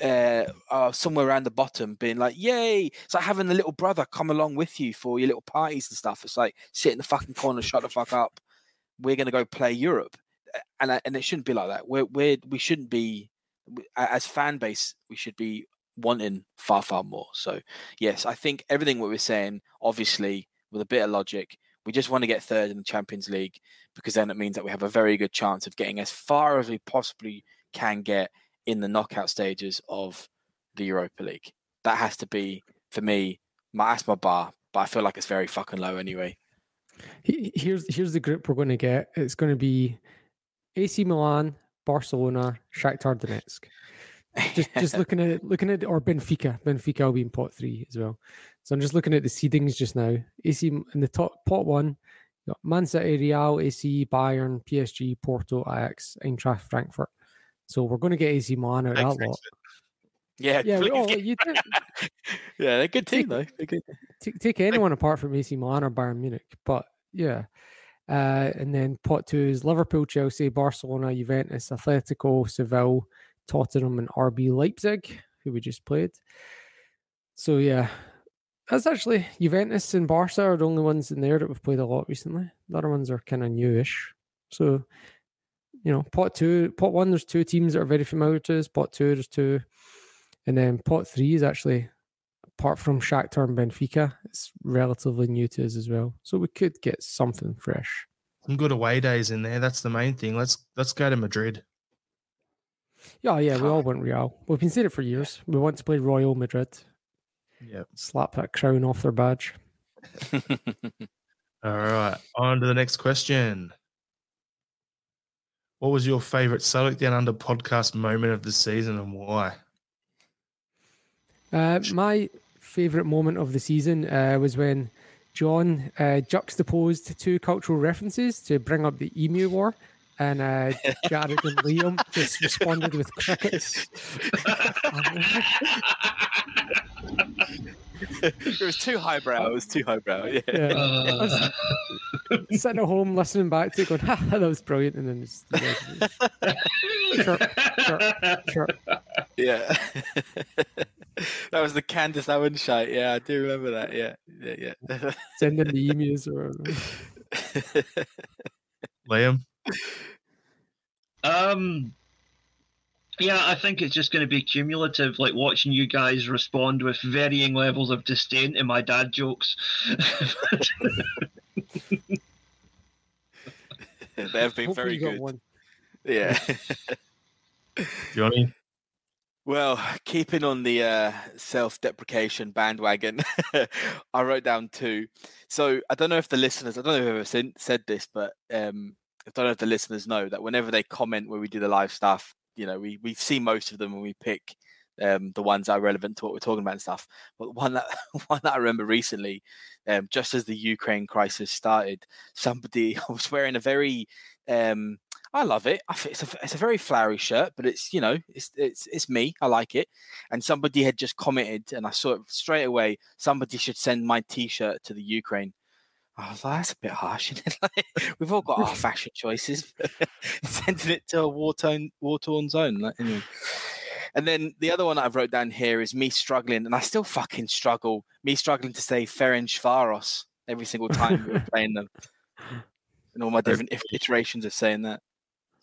uh, are somewhere around the bottom, being like, "Yay!" It's like having a little brother come along with you for your little parties and stuff. It's like sit in the fucking corner, shut the fuck up. We're gonna go play Europe, and and it shouldn't be like that. We're we're we shouldn't be as fan base. We should be wanting far, far more. So, yes, I think everything what we're saying, obviously, with a bit of logic, we just want to get third in the Champions League because then it means that we have a very good chance of getting as far as we possibly can get in the knockout stages of the Europa League. That has to be, for me, my that's my bar, but I feel like it's very fucking low anyway. Here's here's the group we're going to get. It's going to be AC Milan, Barcelona, Shakhtar Donetsk just just looking at it, [laughs] looking at or Benfica. Benfica will be in pot three as well. So I'm just looking at the seedings just now. AC in the top pot one, got Man City, Real, AC, Bayern, PSG, Porto, Ajax, Eintracht Frankfurt. So we're going to get AC Milan out of that lot. Yeah, yeah, oh, you did. [laughs] yeah, they're a good team though. Good. Take, take anyone apart from AC Milan or Bayern Munich, but yeah. Uh, and then pot two is Liverpool, Chelsea, Barcelona, Juventus, Atletico, Seville, Tottenham and RB Leipzig, who we just played. So yeah, that's actually Juventus and Barca are the only ones in there that we've played a lot recently. The other ones are kind of newish. So, you know, pot two, pot one, there's two teams that are very familiar to us. Pot two, there's two. And then pot three is actually, apart from Shakhtar and Benfica, it's relatively new to us as well. So we could get something fresh. Some good away days in there. That's the main thing. Let's let's go to Madrid. Yeah, yeah, we all want Real. We've been saying it for years. We want to play Royal Madrid. Yeah. Slap that crown off their badge. [laughs] all right. On to the next question. What was your favorite Celtic Down Under podcast moment of the season and why? Uh, my favorite moment of the season uh, was when John uh, juxtaposed two cultural references to bring up the Emu War and uh, Jared and Liam just responded with crickets. [laughs] it was too highbrow. It was too highbrow. Yeah. yeah. Uh, sitting at home listening back to it, going, "Ha, that was brilliant," and then just, yeah. that was the Candace Owen shite. Yeah, I do remember that. Yeah, yeah, yeah. Sending the emails or [laughs] Liam. Um, yeah, I think it's just going to be cumulative, like watching you guys respond with varying levels of disdain to my dad jokes. [laughs] they have been very good. One. Yeah. Johnny? Well, keeping on the uh, self-deprecation bandwagon, [laughs] I wrote down two. So I don't know if the listeners, I don't know if I've ever said this, but um, I don't know if the listeners know that whenever they comment where we do the live stuff, you know, we we see most of them and we pick um, the ones that are relevant to what we're talking about and stuff. But one that [laughs] one that I remember recently, um, just as the Ukraine crisis started, somebody [laughs] was wearing a very um, I love it. I it's a it's a very flowery shirt, but it's you know it's it's it's me. I like it. And somebody had just commented, and I saw it straight away. Somebody should send my T-shirt to the Ukraine. I was like, that's a bit harsh. Isn't it? [laughs] like, we've all got our [laughs] fashion choices. [laughs] Sending it to a war torn war torn zone. Like, anyway. And then the other one I've wrote down here is me struggling, and I still fucking struggle. Me struggling to say Ferencvaros every single time we're playing them, and all my different iterations of saying that.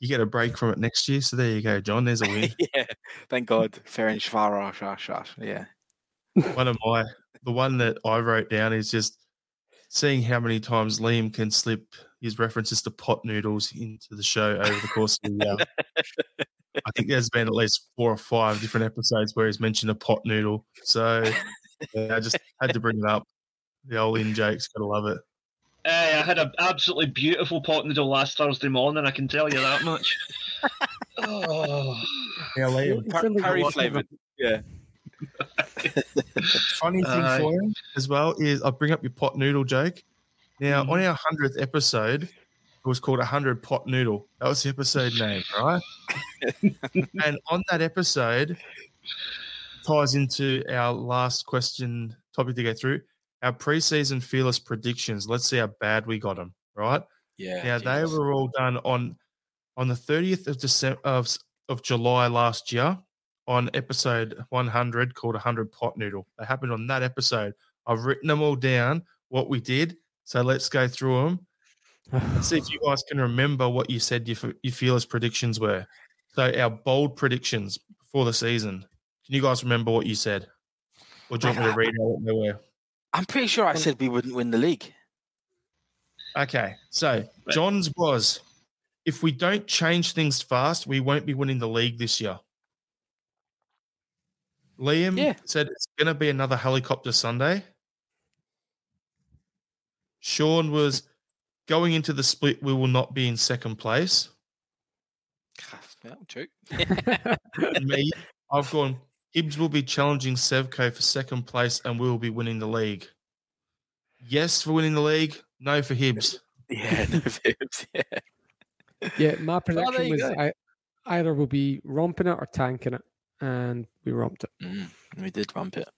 You get a break from it next year, so there you go, John. There's a win. yeah, thank God, Ferencvaros. Yeah. One of my, the one that I wrote down is just seeing how many times Liam can slip his references to pot noodles into the show over the course of the year. Uh, [laughs] I think there's been at least four or five different episodes where he's mentioned a pot noodle. So yeah, I just had to bring it up. The old in jokes, gotta love it. Hey, I had an absolutely beautiful pot noodle last Thursday morning. I can tell you that much. [laughs] oh, yeah, Liam. Curry flavored. Yeah. [laughs] Funny thing uh, for you as well is I bring up your pot noodle joke. Now mm-hmm. on our hundredth episode, it was called a hundred pot noodle. That was the episode name, right? [laughs] and on that episode ties into our last question topic to get through. Our preseason fearless predictions. Let's see how bad we got them, right? Yeah. Now they were all done on on the 30th of December of, of July last year on episode 100 called 100 Pot Noodle. They happened on that episode. I've written them all down, what we did. So let's go through them and see if you guys can remember what you said your, your fearless predictions were. So, our bold predictions for the season. Can you guys remember what you said? Or do you want me to read out what they were? I'm pretty sure I said we wouldn't win the league. Okay. So, John's was if we don't change things fast, we won't be winning the league this year. Liam yeah. said it's going to be another helicopter Sunday. Sean was going into the split. We will not be in second place. Yeah, true. [laughs] me, I've gone. Hibs will be challenging Sevco for second place, and we will be winning the league. Yes for winning the league. No for Hibs. [laughs] Yeah, no for Hibs. [laughs] Yeah. Yeah, my prediction oh, was I, either will be romping it or tanking it and we romped it. Mm, we did romp it.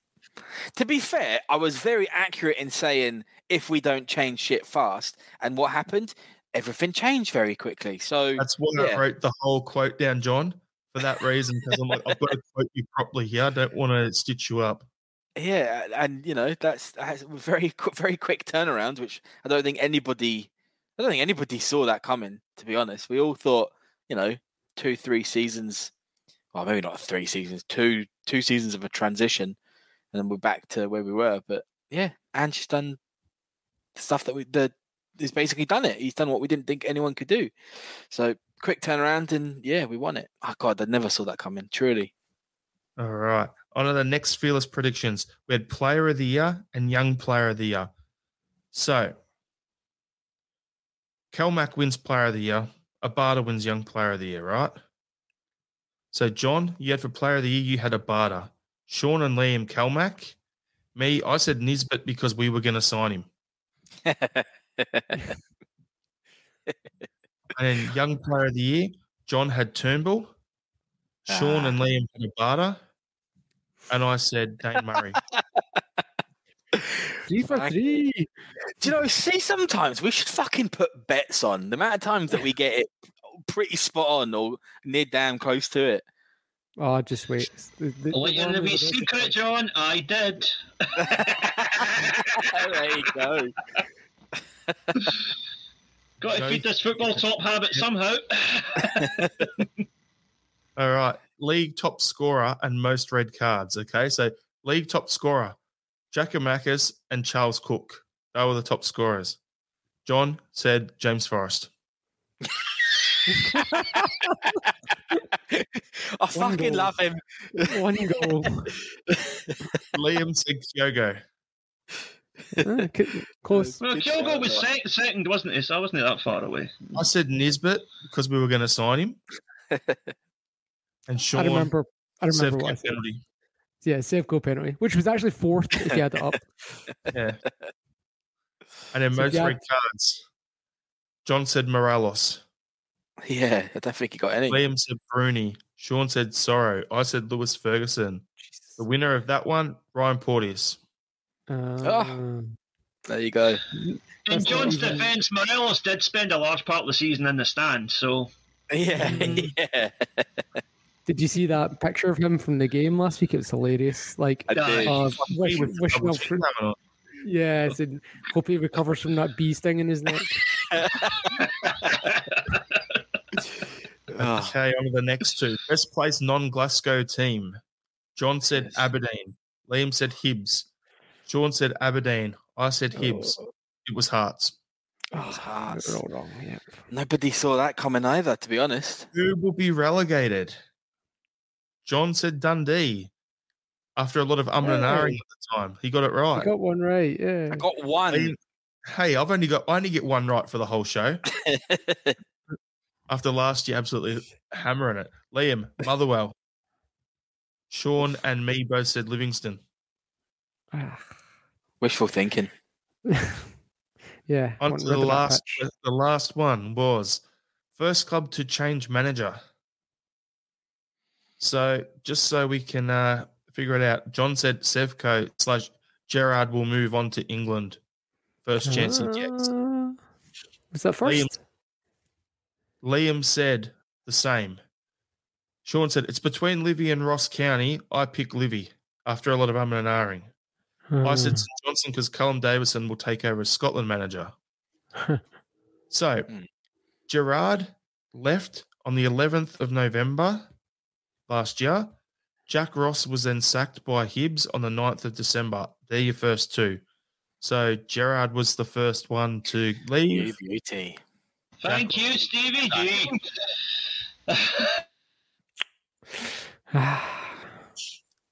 To be fair, I was very accurate in saying if we don't change shit fast, and what happened? Everything changed very quickly. So that's why yeah. I wrote the whole quote down, John, for that reason. Because I'm like, I've got to quote you properly here. I don't want to stitch you up. Yeah, and you know that's, that's very very quick turnaround, which I don't think anybody, I don't think anybody saw that coming. To be honest, we all thought, you know, two three seasons well, maybe not three seasons, two two seasons of a transition, and then we're back to where we were. But yeah, Ange's done stuff that we the he's basically done it. He's done what we didn't think anyone could do. So quick turnaround, and yeah, we won it. Oh God, I never saw that coming. Truly. All right. On to the next fearless predictions. We had Player of the Year and Young Player of the Year. So, Kelmac wins Player of the Year. Abada wins Young Player of the Year, right? So, John, you had for player of the year, you had Abada. Sean and Liam Kelmac. Me, I said Nisbet because we were going to sign him. [laughs] And then young player of the year, John had Turnbull. Sean ah. and Liam had Abada. And I said Dane Murray. three for three. Do you know, see, sometimes we should fucking put bets on. The amount of times that we get it pretty spot on or near damn close to it. Oh, just wait. The, the, oh, in the wee secret, John. I did. [laughs] [laughs] there you go. Got to keep this football top habit somehow. [laughs] All right. League top scorer and most red cards. Okay. So, league top scorer, Giakoumakis and Charles Cook. They were the top scorers. John said James Forrest. I fucking love him. One goal. Liam said Kyogo. Ah, close. Well, Kyogo was second, second, wasn't he? So I wasn't that far away. I said Nisbet because we were going to sign him. [laughs] And Sean. I remember. I remember what I said. Penalty. Yeah, safe goal penalty, which was actually fourth if you had it up. [laughs] yeah. And then so most red cards. John said Morelos. Yeah, I don't think he got any. Liam said Bruni. Sean said Soro. I said Lewis Ferguson. Jesus. The winner of that one, Ryan Porteous. Uh, oh, there you go. In John's defence, Morelos did spend a large part of the season in the stand, so. Yeah, mm. [laughs] yeah. Did you see that picture of him from the game last week? It was hilarious. Like, I did. Uh, wish, wish well for, yeah, I said, hope he recovers from that bee sting in his neck. [laughs] [laughs] Okay, on to the next two. Best place non Glasgow team. John said yes. Aberdeen. Liam said Hibs. Sean said Aberdeen. I said Hibs. Oh. It was Hearts. It was oh, Hearts. All wrong. Yeah. Nobody saw that coming either, to be honest. Who will be relegated? John said Dundee. After a lot of um and ahhing at the time, he got it right. I got one right. Yeah, I got one. Hey, I've only got I only get one right for the whole show. [laughs] after last year absolutely hammering it. Liam, Motherwell, Sean, and me both said Livingston. [sighs] Wishful thinking. [laughs] yeah. On to the last. The last one was first club to change manager. So just so we can uh, figure it out, John said Sevco slash Gerrard will move on to England. First chance he gets. Uh, was that first? Liam, Liam said the same. Sean said, It's between Livy and Ross County. I pick Livy after a lot of umming and ahhing. Hmm. I said St Johnstone because Callum Davidson will take over as Scotland manager. so, Gerrard left on the 11th of November last year. Jack Ross was then sacked by Hibs on the 9th of December. They're your first two. So Gerrard was the first one to leave. Beauty. Thank you, Stevie G. [sighs]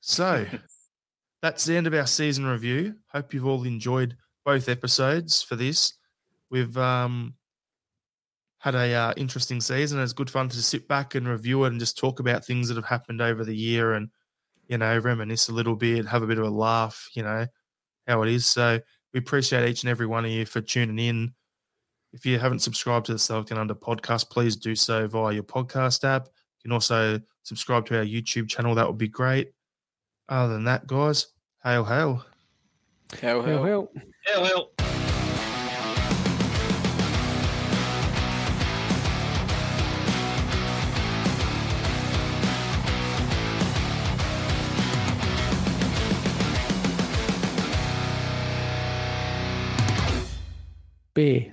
so that's the end of our season review. Hope you've all enjoyed both episodes for this. We've um, had a uh, interesting season. It's good fun to sit back and review it and just talk about things that have happened over the year and you know reminisce a little bit, have a bit of a laugh. You know how it is. So we appreciate each and every one of you for tuning in. If you haven't subscribed to the Celtic Down Under podcast, please do so via your podcast app. You can also subscribe to our YouTube channel. That would be great. Other than that, guys, hail, hail. Hail, hail. Hail, hail. hail. B